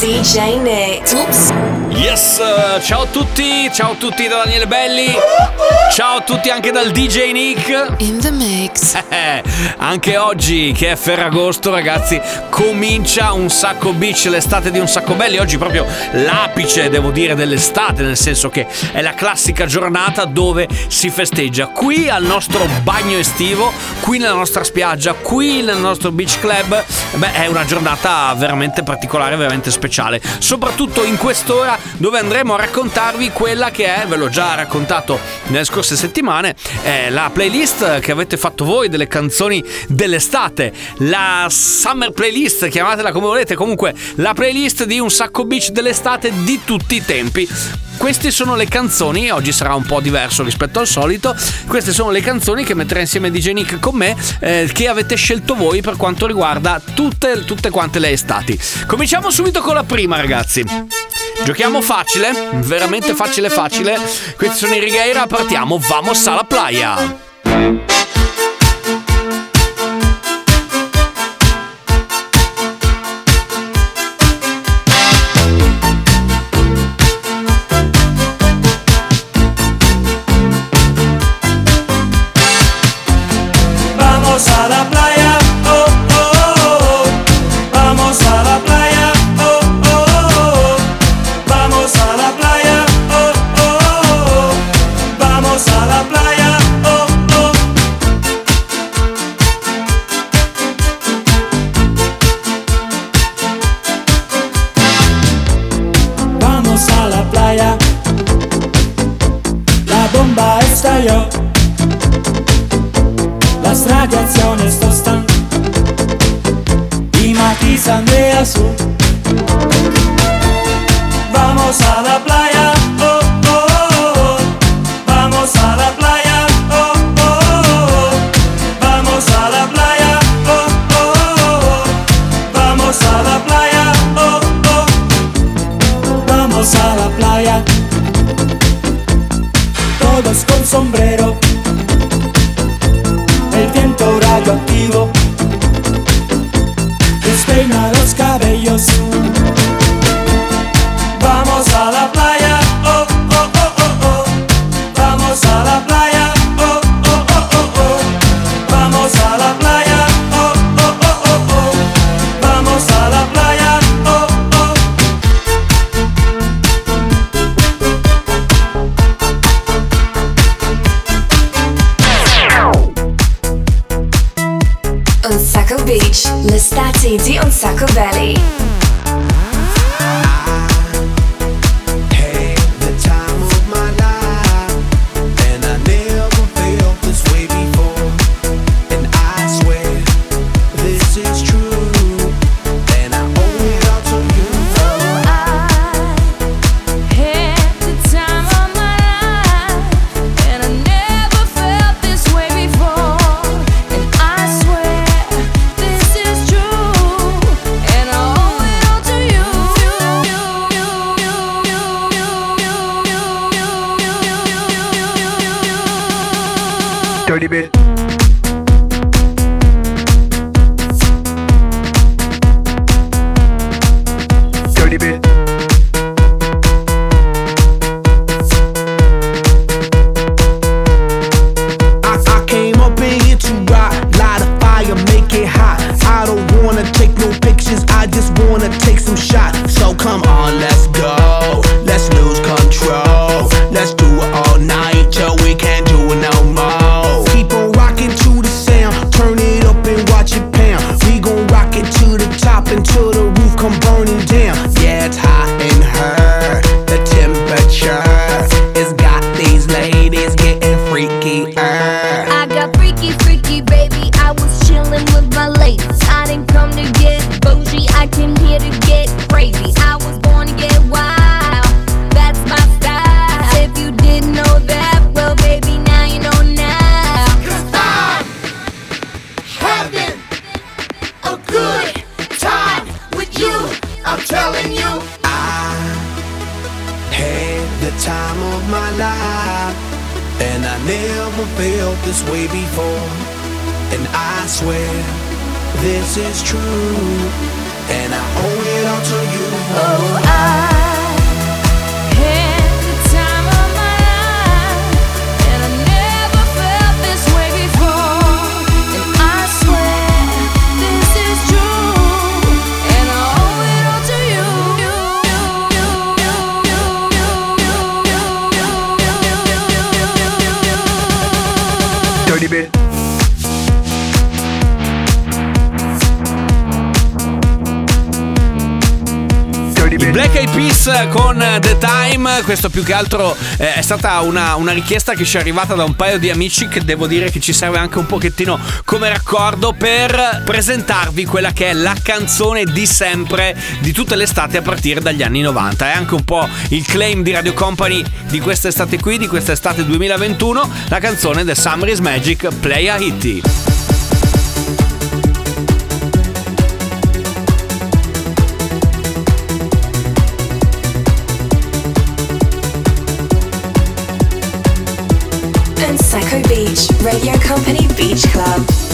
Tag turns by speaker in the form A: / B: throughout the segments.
A: DJ Nick. Oops.
B: Yes, ciao a tutti, ciao a tutti da Daniele Belli, ciao a tutti anche dal DJ Nick.
A: In the mix.
B: Anche oggi che è Ferragosto ragazzi comincia un sacco beach, l'estate di un sacco belli, oggi proprio l'apice devo dire dell'estate, nel senso che è la classica giornata dove si festeggia qui al nostro bagno estivo, qui nella nostra spiaggia, qui nel nostro beach club, beh è una giornata veramente particolare, veramente speciale, soprattutto in quest'ora dove andremo a raccontarvi quella che è, ve l'ho già raccontato nelle scorse settimane, la playlist che avete fatto voi delle canzoni dell'estate, la summer playlist, chiamatela come volete, comunque la playlist di un sacco beach dell'estate di tutti i tempi. Queste sono le canzoni, oggi sarà un po' diverso rispetto al solito, queste sono le canzoni che metterà insieme DJ Nick con me, eh, che avete scelto voi per quanto riguarda tutte, tutte quante le estati. Cominciamo subito con la prima ragazzi. Giochiamo facile, veramente facile facile. Questi sono i Righeira, partiamo, vamos alla playa.
A: L'estate di Un Sacco Belly.
B: Con The Time, questo più che altro eh, è stata una, una richiesta che ci è arrivata da un paio di amici che devo dire che ci serve anche un pochettino come raccordo per presentarvi quella che è la canzone di sempre di tutte le estate a partire dagli anni 90. È anche un po' il claim di Radio Company di quest'estate qui, di quest'estate 2021, la canzone The Summer is Magic Play a Hitty.
C: Radio Company Beach Club.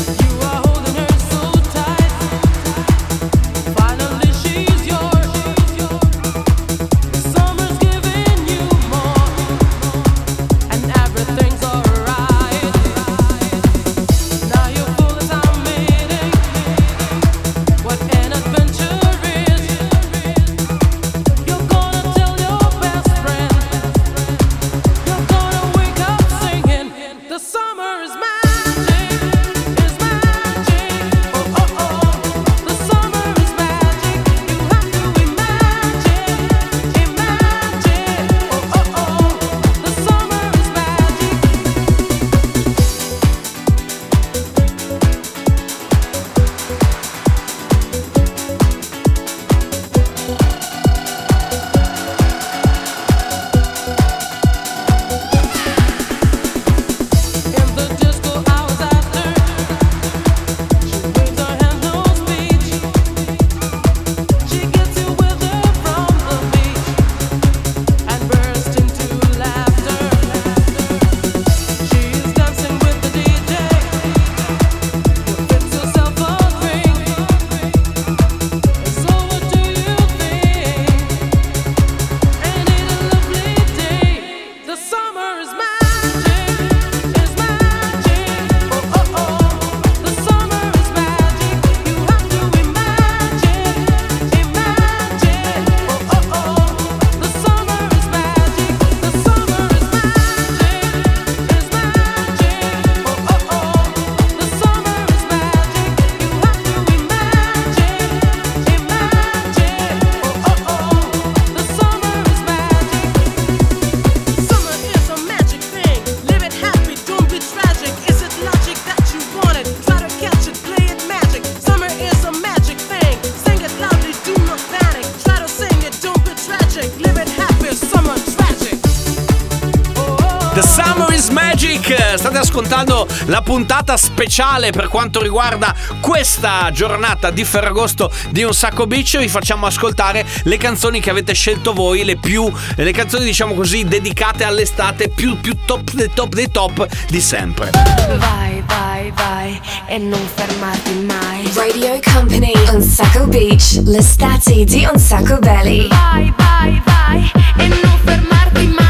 B: Puntata speciale per quanto riguarda questa giornata di Ferragosto di Un Sacco Beach. Vi facciamo ascoltare le canzoni che avete scelto voi, le più, le canzoni diciamo così dedicate all'estate più, più top dei top dei top di sempre.
D: Vai, vai, vai, e non fermarti mai.
C: Radio Company on Sacco Beach, l'estate di Un Sacco Belly.
D: Vai, vai, vai, e non fermarti mai.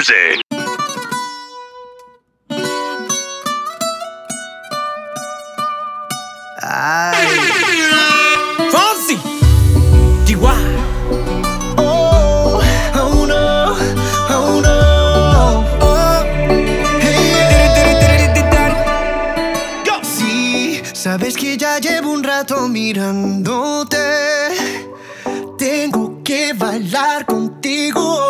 E: Music.
F: Fonzie! Chihuahua! Oh, oh no, oh no. Oh, hey, Go. Sí, sabes que ya llevo un rato mirándote. Tengo que bailar contigo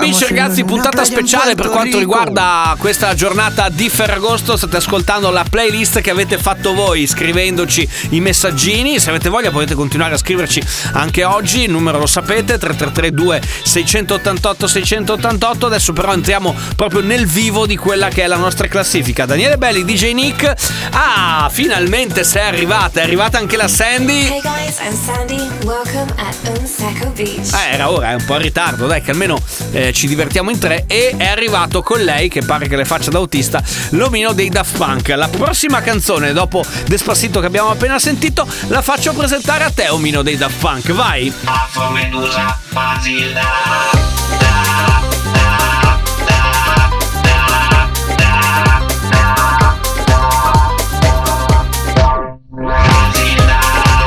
B: Beach ragazzi, puntata speciale per quanto riguarda questa giornata di Ferragosto. State ascoltando la playlist che avete fatto voi scrivendoci i messaggini. Se avete voglia potete continuare a scriverci anche oggi. Il numero lo sapete, 3332 688 688. Adesso però entriamo proprio nel vivo di quella che è la nostra classifica. Daniele Belli, DJ Nick. Ah, finalmente sei arrivata. È arrivata anche la Sandy.
C: Hey guys, I'm Sandy. Welcome at Un Sacco Beach.
B: Eh, era ora, è un po' in ritardo, dai, che almeno eh, ci divertiamo in tre. E è arrivato con lei, che pare che le faccia da autista, l'omino dei Daft Punk. La prossima canzone, dopo Despacito che abbiamo appena sentito, la faccio presentare a te, omino dei Daft Punk. Vai!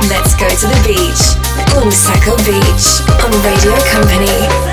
C: Let's go to the beach. Un Sacco Beach on Radio Company.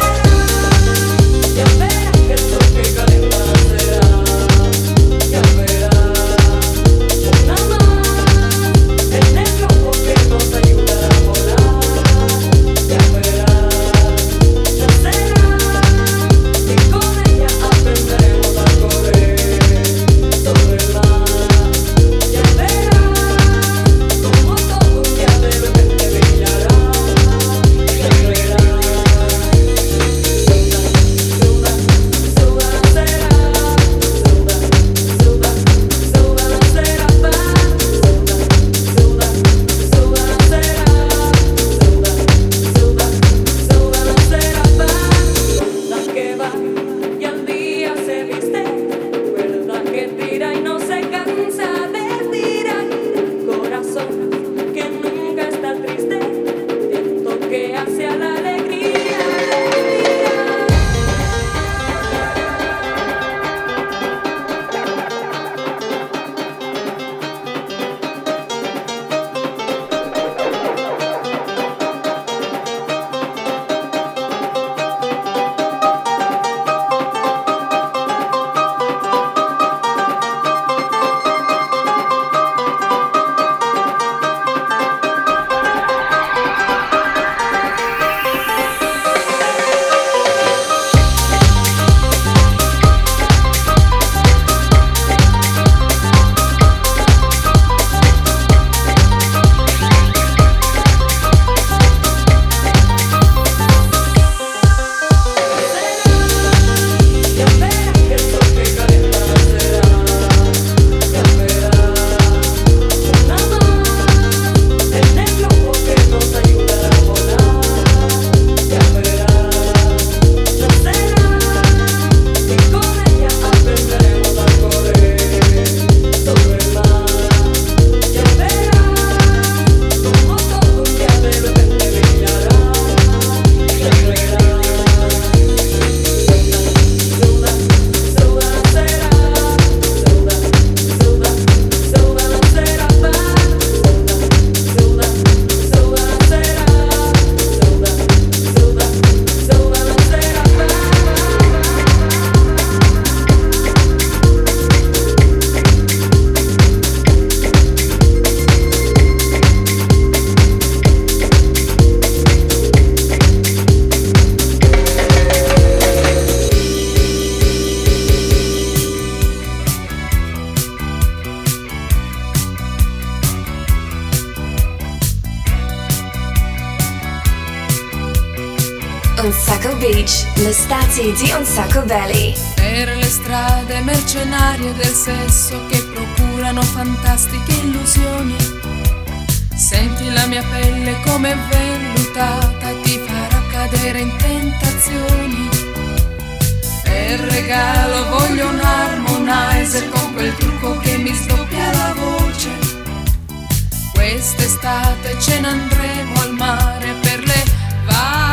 G: Quest'estate ce ne andremo al mare per le
H: varie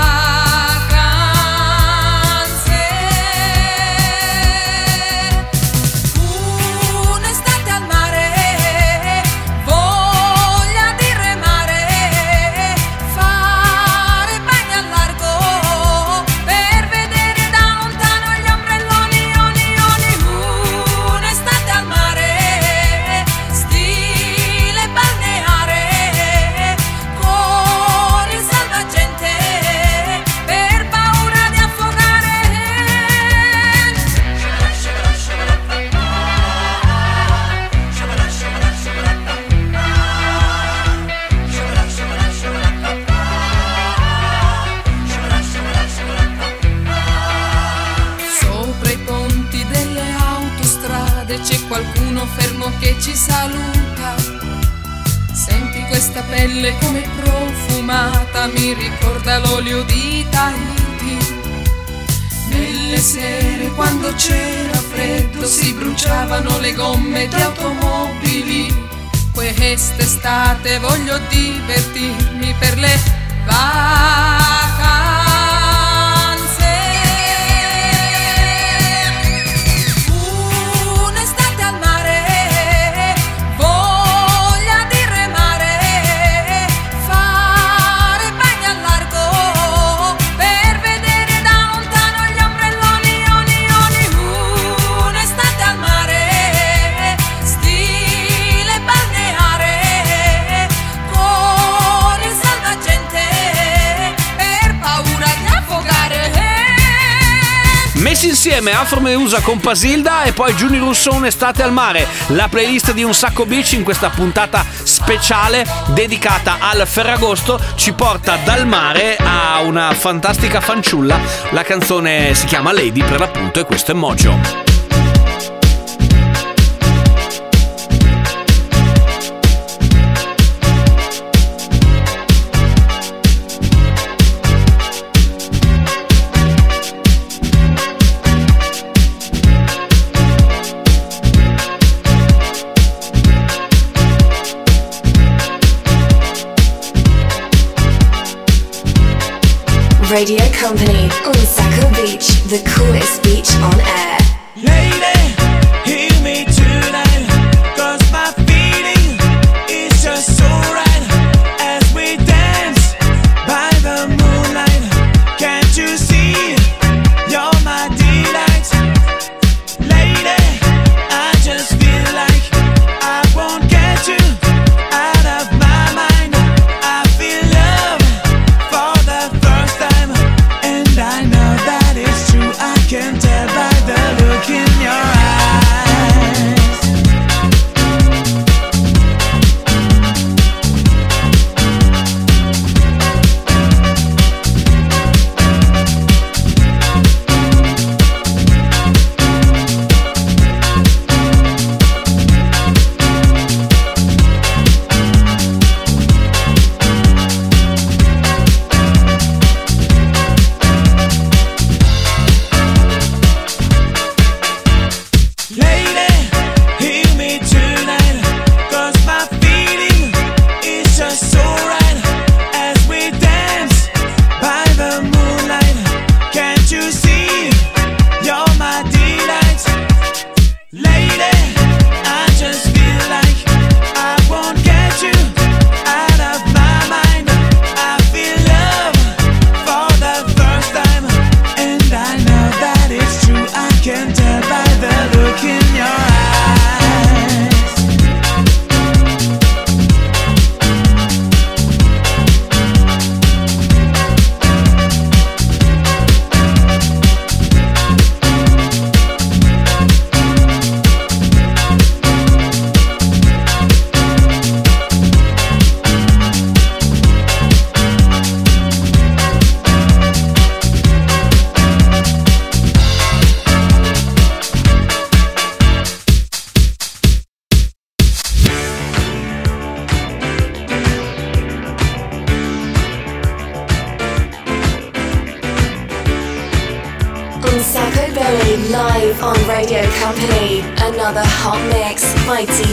H: insieme Afro Meusa con Pasilda e poi Giuni Russo un'estate al mare, la playlist di Un Sacco Beach in questa puntata speciale dedicata al Ferragosto ci porta dal mare a una fantastica fanciulla, la canzone si chiama Lady per l'appunto e questo è Mojo.
I: Radio Company on Saco Beach, the coolest beach on air.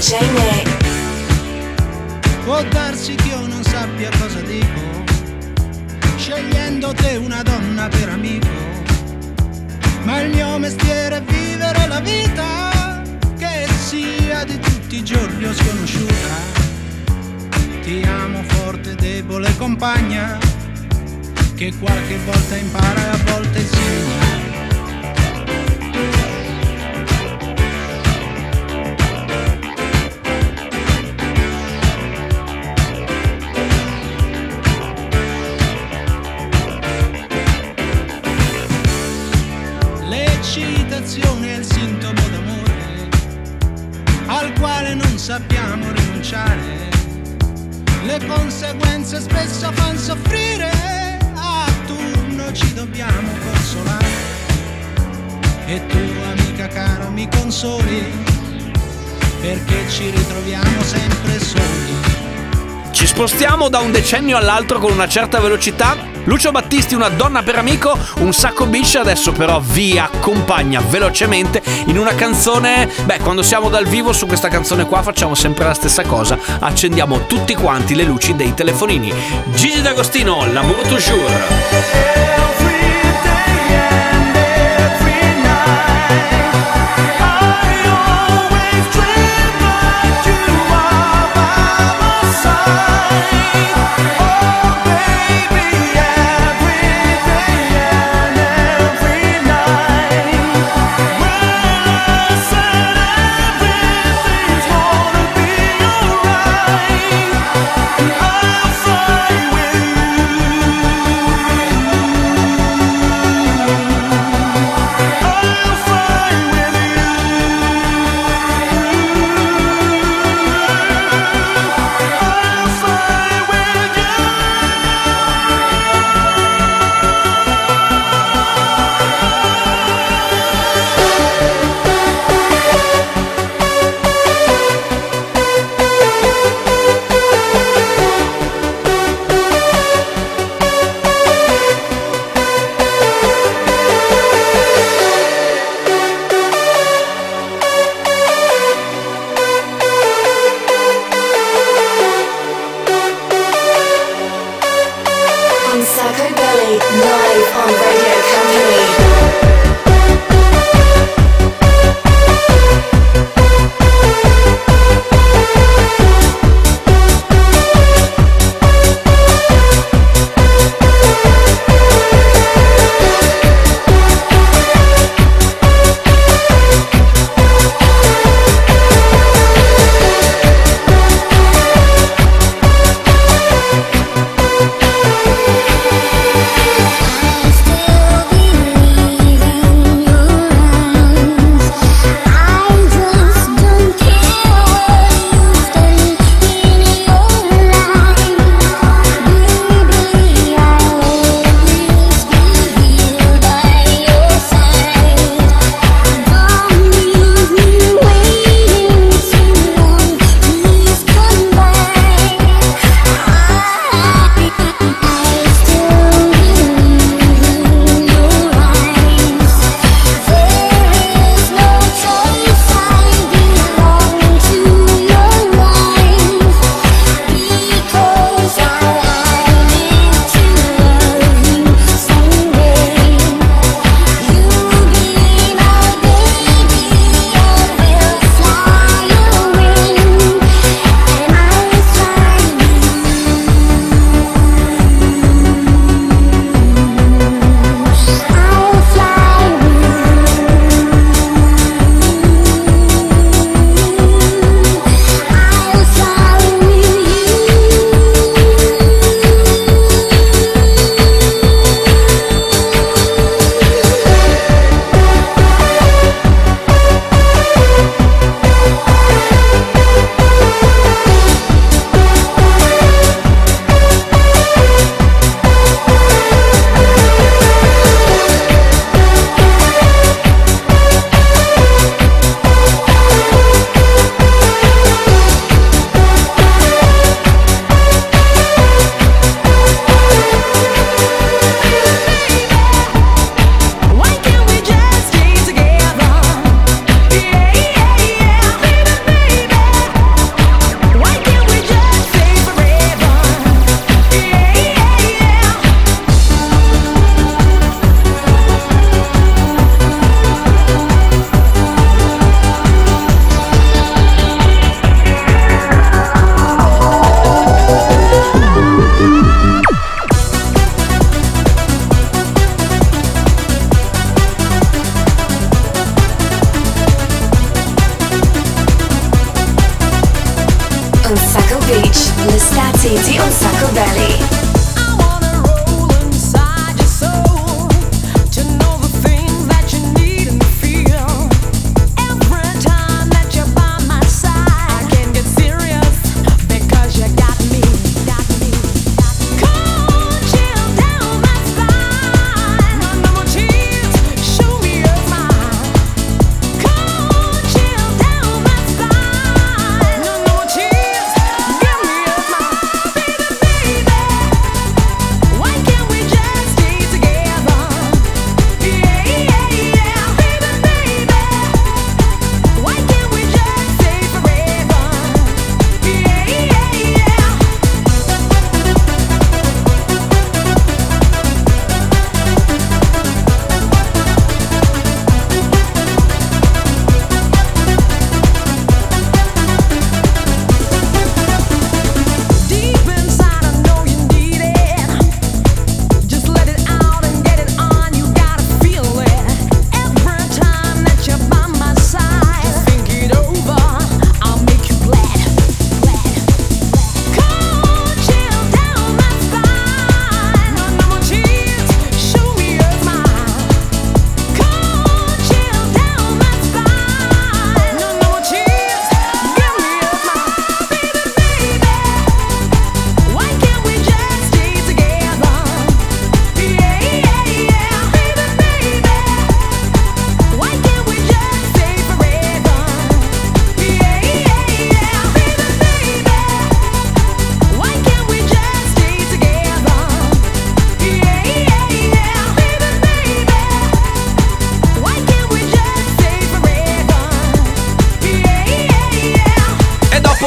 C: DJ Nick.
J: Può darsi che io non sappia cosa dico, scegliendo te una donna per amico, ma il mio mestiere è vivere la vita, che sia di tutti i giorni o sconosciuta. Ti amo forte, debole compagna, che qualche volta impara e a volte insegna.
B: Spostiamo da un decennio all'altro con una certa velocità. Lucio Battisti, una donna per amico, un sacco bici, adesso però vi accompagna velocemente in una canzone. Beh, quando siamo dal vivo su questa canzone qua facciamo sempre la stessa cosa, accendiamo tutti quanti le luci dei telefonini. Gigi D'Agostino, l'amour toujours.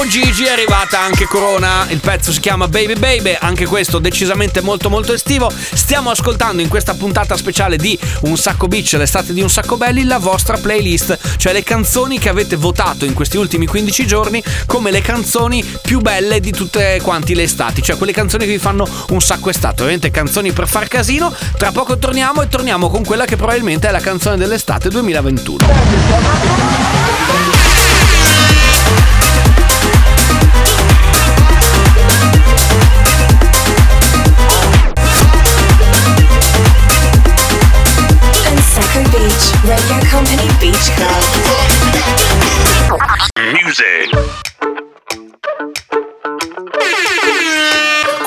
B: Gigi è arrivata anche Corona, il pezzo si chiama Baby Baby, anche questo decisamente molto molto estivo. Stiamo ascoltando in questa puntata speciale di Un Sacco Beach, l'estate di Un Sacco Belli, la vostra playlist, cioè le canzoni che avete votato in questi ultimi 15 giorni come le canzoni più belle di tutte quanti le estati, cioè quelle canzoni che vi fanno un sacco estate, ovviamente canzoni per far casino. Tra poco torniamo e torniamo con quella che probabilmente è la canzone dell'estate 2021.
K: Beach Club.
L: Music.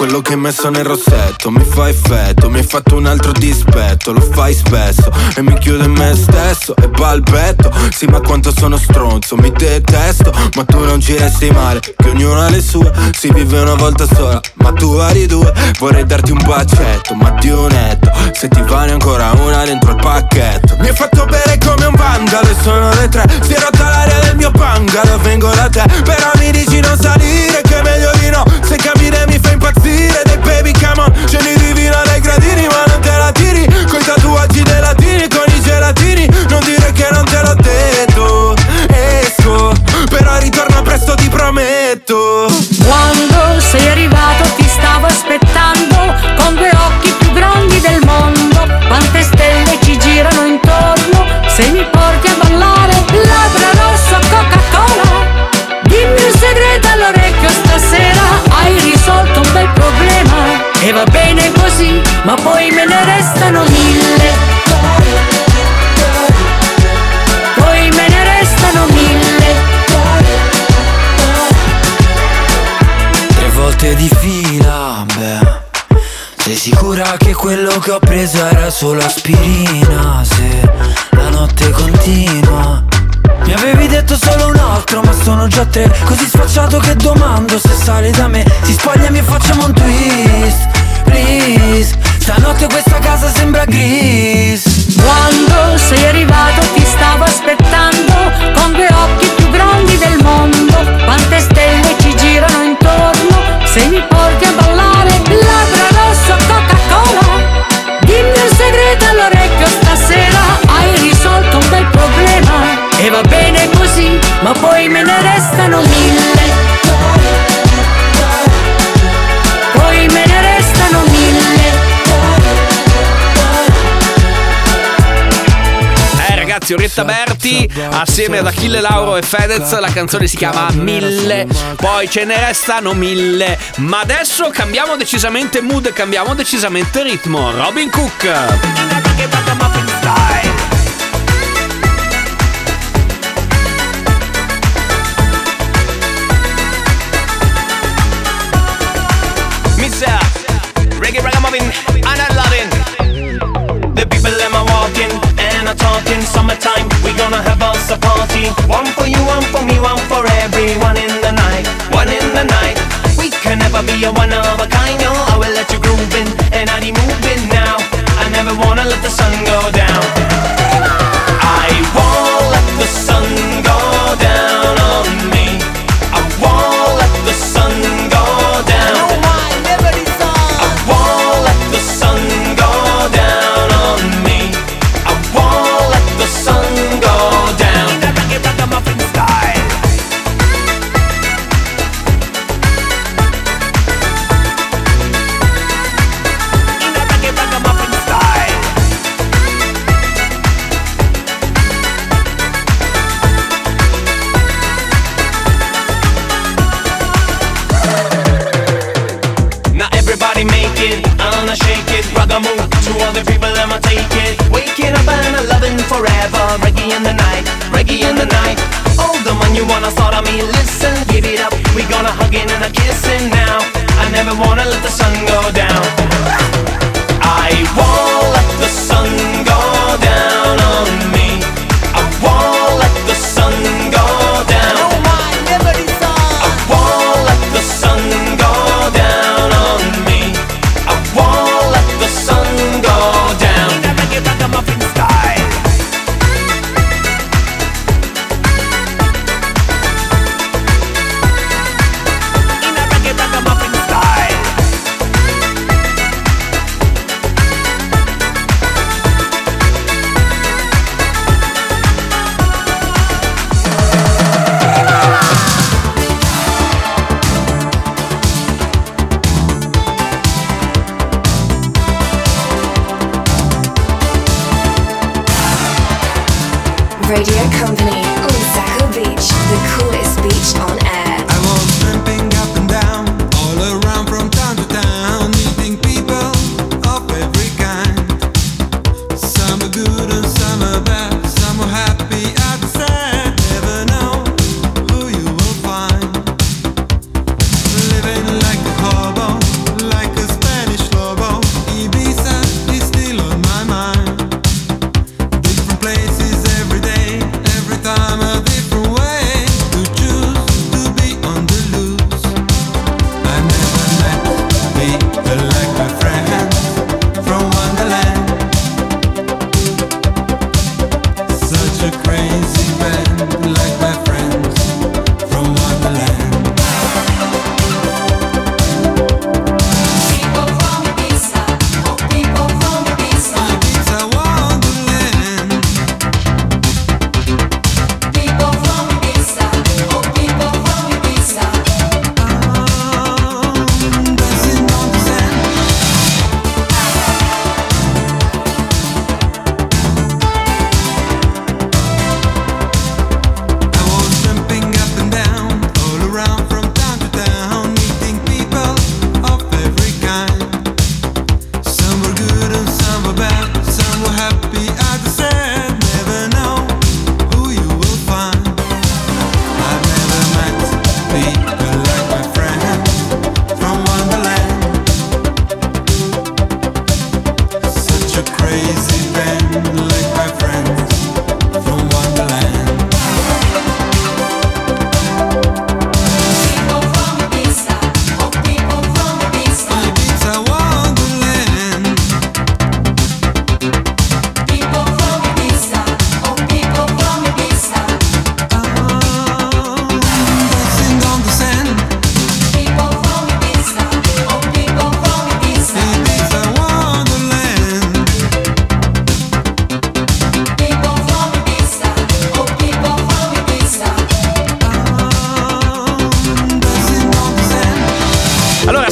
M: Quello che hai messo nel rossetto. Mi fa effetto Mi hai fatto un altro dispetto, lo fai spesso E mi chiudo in me stesso. E balbetto Sì ma quanto sono stronzo, mi detesto. Ma tu non ci resti male, che ognuno ha le sue. Si vive una volta sola, ma tu vari due. Vorrei darti un bacetto, ma di un netto Se ti vale ancora una dentro il pacchetto. Mi hai fatto bere come un vandalo e sono le tre. Si è rotta l'aria del mio bungalow, vengo da te. Però mi dici non salire, che è meglio di no Se camminare mi fa impazzire. Dei baby come on, scendi divino dai gradini Ma non te la tiri, coi tatuaggi dei latini Con i gelatini, non dire che non te l'ho detto
H: aspirina Se la notte continua. Mi avevi detto solo un altro ma sono già tre. Così sfacciato che domando se sale da me. Si spogliami e facciamo un twist Please. Stanotte questa casa sembra gris
B: Nicoletta Berti assieme ad Achille Lauro e Fedez. La canzone si chiama Mille. Poi ce ne restano mille. Ma adesso cambiamo decisamente mood, e cambiamo decisamente ritmo. Robin Cook.
N: One for you, one for me, one for everyone in the night, one in the night. We can never be a one of a kind, yo. I will let you groove in and I'll be moving now. I never wanna let the sun go down.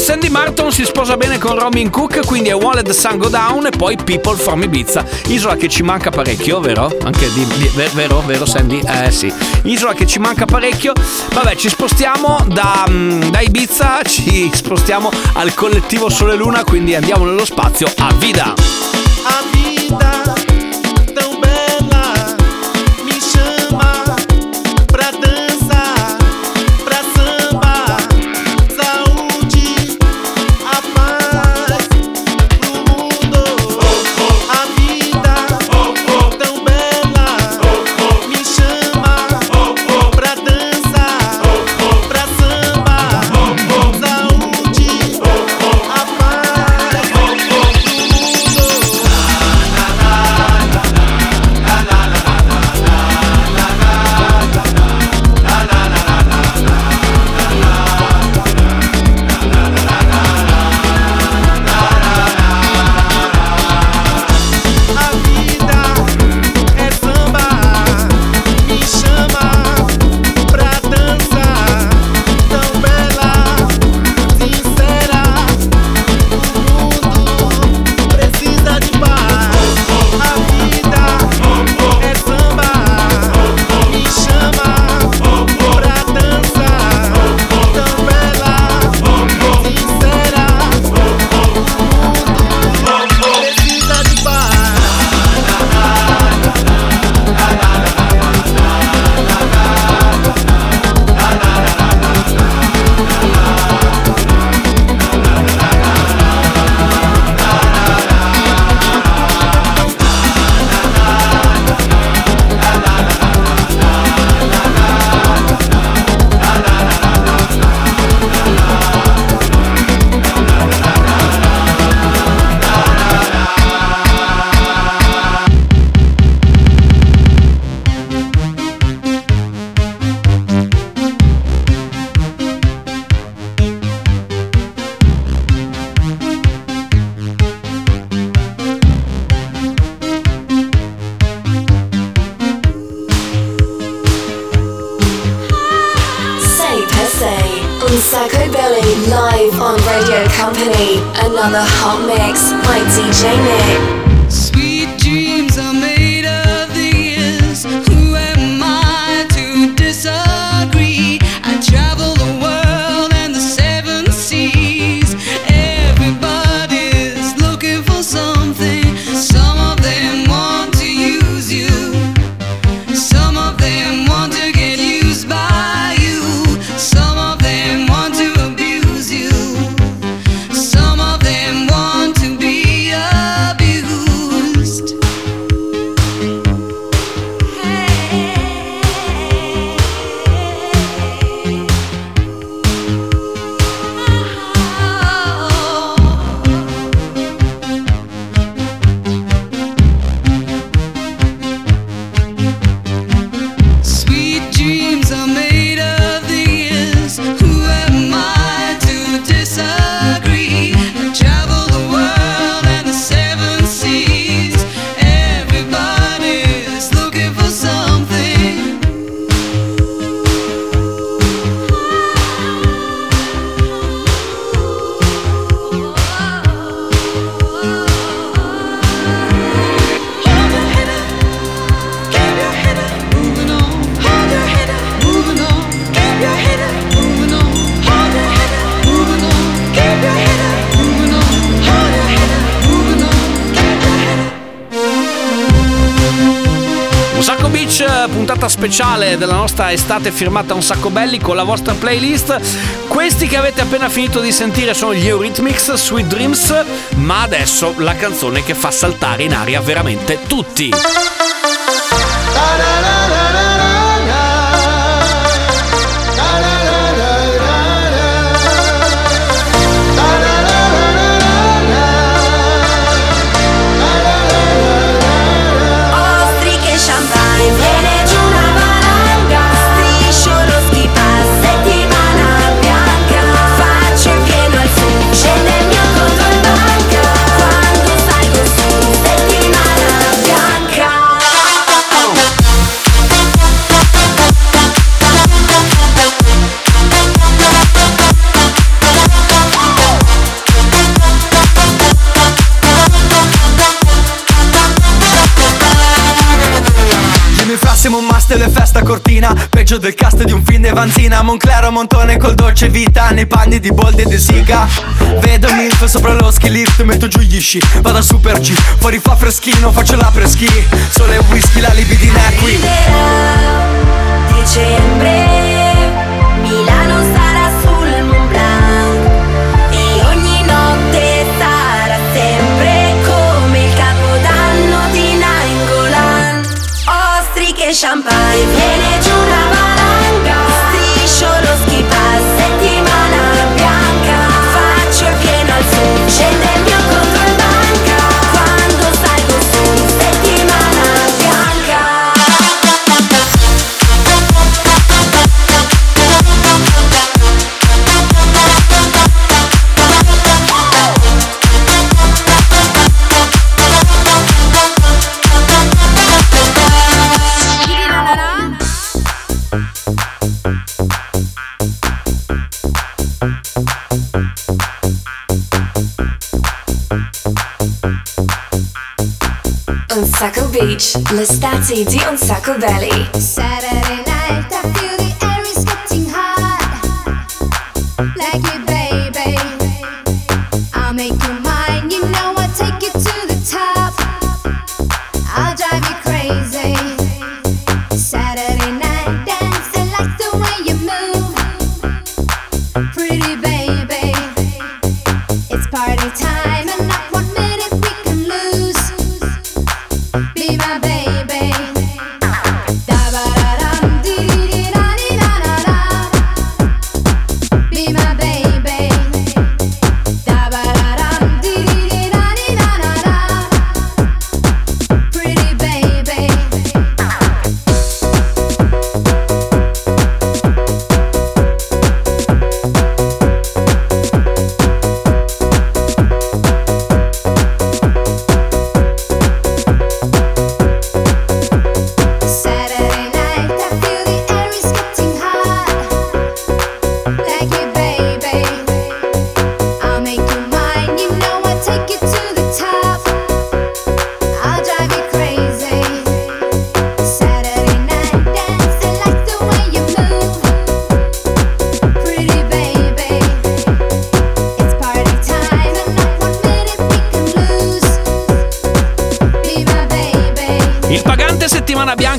B: Sandy Martin si sposa bene con Robin Cook, quindi è Wallet Sango Down e poi People from Ibiza. Isola che ci manca parecchio, vero? Anche di, di vero, vero Sandy? Eh sì. Isola che ci manca parecchio. Vabbè, ci spostiamo da, mm, da Ibiza, ci spostiamo al collettivo Sole Luna, quindi andiamo nello spazio a Vida.
O: A Vida.
B: questa estate firmata un sacco belli con la vostra playlist. Questi che avete appena finito di sentire sono gli Eurythmics Sweet Dreams, ma adesso la canzone che fa saltare in aria veramente tutti.
P: Festa cortina Peggio del cast di un film di Vanzina Monclero Montone col dolce vita Nei panni di Boldi e De Sica. Vedo milf sopra lo ski lift Metto giù gli sci, vado a super G. Fuori fa freschino, faccio la preschi Sole e whisky, la libidina è qui
Q: Dicembre, Milano
C: beach, l'estate di un sacco belly.
D: Saturday night,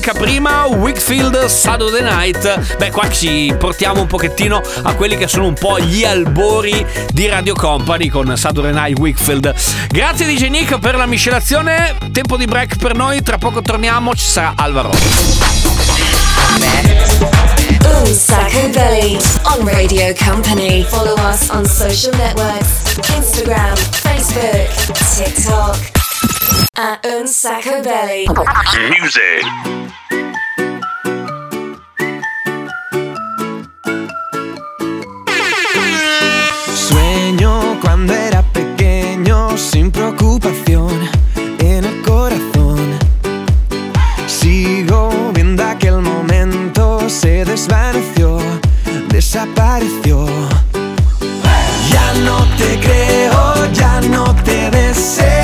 B: bianca prima, Wickfield Saturday Night. Beh, qua ci portiamo un pochettino a quelli che sono un po' gli albori di Radio Company con Saturday Night Wickfield. Grazie DJ Nick per la miscelazione. Tempo di break per noi, tra poco torniamo, ci sarà Alvaro.
C: Un sacco belly on Radio Company. Follow us on social networks Instagram, Facebook, TikTok. At Un sacco belly.
E: Music.
P: Sueño cuando era pequeño sin preocupación en el corazón. Sigo viendo aquel momento, se desvaneció, desapareció. Ya no te creo, ya no te deseo.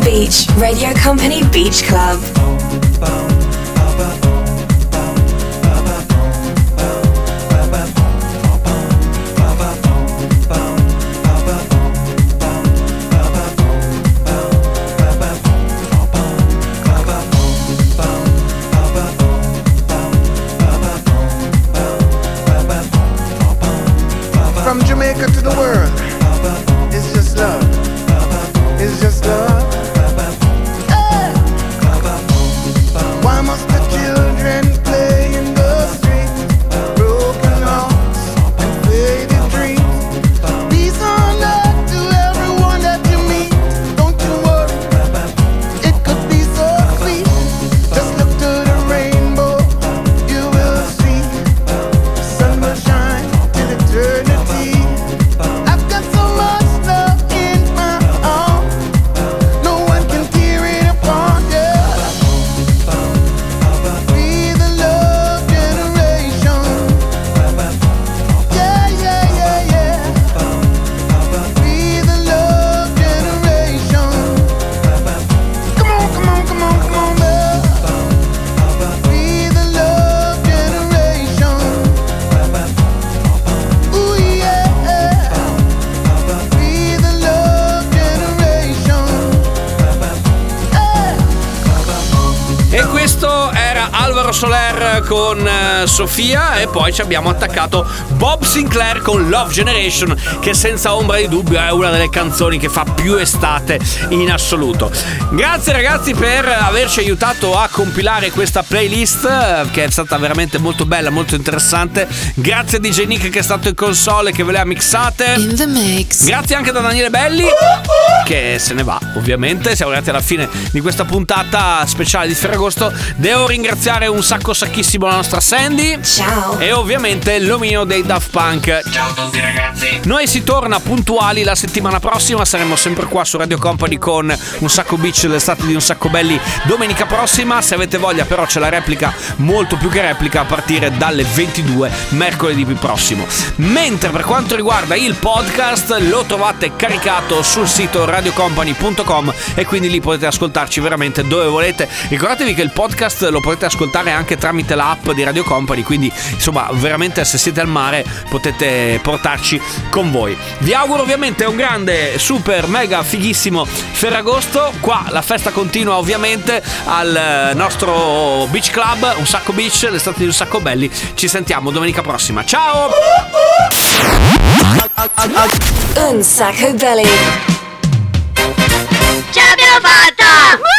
R: Beach, Radio Company Beach Club.
B: Questo era Alvaro Soler con eh, Sofia e poi ci abbiamo attaccato Bob Sinclair con Love Generation che senza ombra di dubbio è una delle canzoni che fa più estate in assoluto. Grazie ragazzi per averci aiutato a compilare questa playlist eh, che è stata veramente molto bella, molto interessante. Grazie a DJ Nick che è stato in console che ve le ha mixate.
S: Mix.
B: Grazie anche da Daniele Belli che se ne va ovviamente. Siamo arrivati alla fine di questa puntata speciale di Ferragosto. Devo ringraziare un sacco sacchissimo la nostra Sandy.
R: Ciao.
B: E ovviamente l'omino dei Daft Punk.
T: Ciao a tutti ragazzi.
B: Noi si torna puntuali la settimana prossima, saremo sempre qua su Radio Company con un sacco beach l'estate di un sacco belli domenica prossima. Se avete voglia però c'è la replica, molto più che replica, a partire dalle 22 mercoledì prossimo. Mentre per quanto riguarda il podcast lo trovate caricato sul sito radiocompany.com e quindi lì potete ascoltarci veramente dove volete. Ricordatevi che il podcast lo potete ascoltare anche tramite l'app di Radio Company, quindi insomma veramente se siete al mare potete portarci con voi. Vi auguro ovviamente un grande, super, mega fighissimo Ferragosto. Qua la festa continua ovviamente al eh, nostro beach club, un sacco beach, l'estate di un sacco belli. Ci sentiamo domenica prossima. Ciao!
R: Unsacco Belly.
U: Ce l'abbiamo fatta!